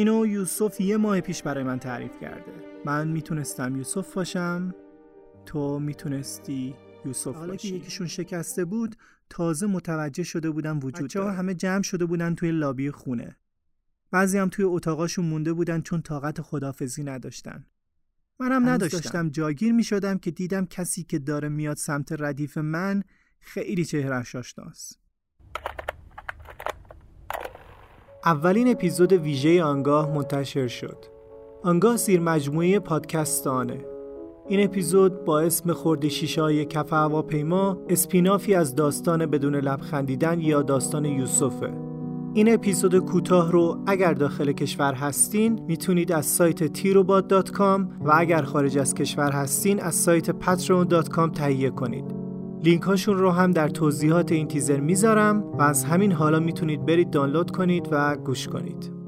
اینو یوسف یه ماه پیش برای من تعریف کرده. من می‌تونستم یوسف باشم تو می‌تونستی یوسف حالا که یکیشون شکسته بود تازه متوجه شده بودن وجود ها همه جمع شده بودن توی لابی خونه. بعضی هم توی اتاقاشون مونده بودن چون طاقت خدافزی نداشتن. منم نداشتم. جاگیر می شدم که دیدم کسی که داره میاد سمت ردیف من خیلی چهرش آشناست. اولین اپیزود ویژه آنگاه منتشر شد. آنگاه زیر مجموعه پادکستانه. این اپیزود با اسم خورد شیشای کف هواپیما اسپینافی از داستان بدون لبخندیدن یا داستان یوسفه. این اپیزود کوتاه رو اگر داخل کشور هستین می‌تونید از سایت tirobot.com و اگر خارج از کشور هستین از سایت patreon.com تهیه کنید. لینک هاشون رو هم در توضیحات این تیزر می‌ذارم و از همین حالا می‌تونید برید دانلود کنید و گوش کنید.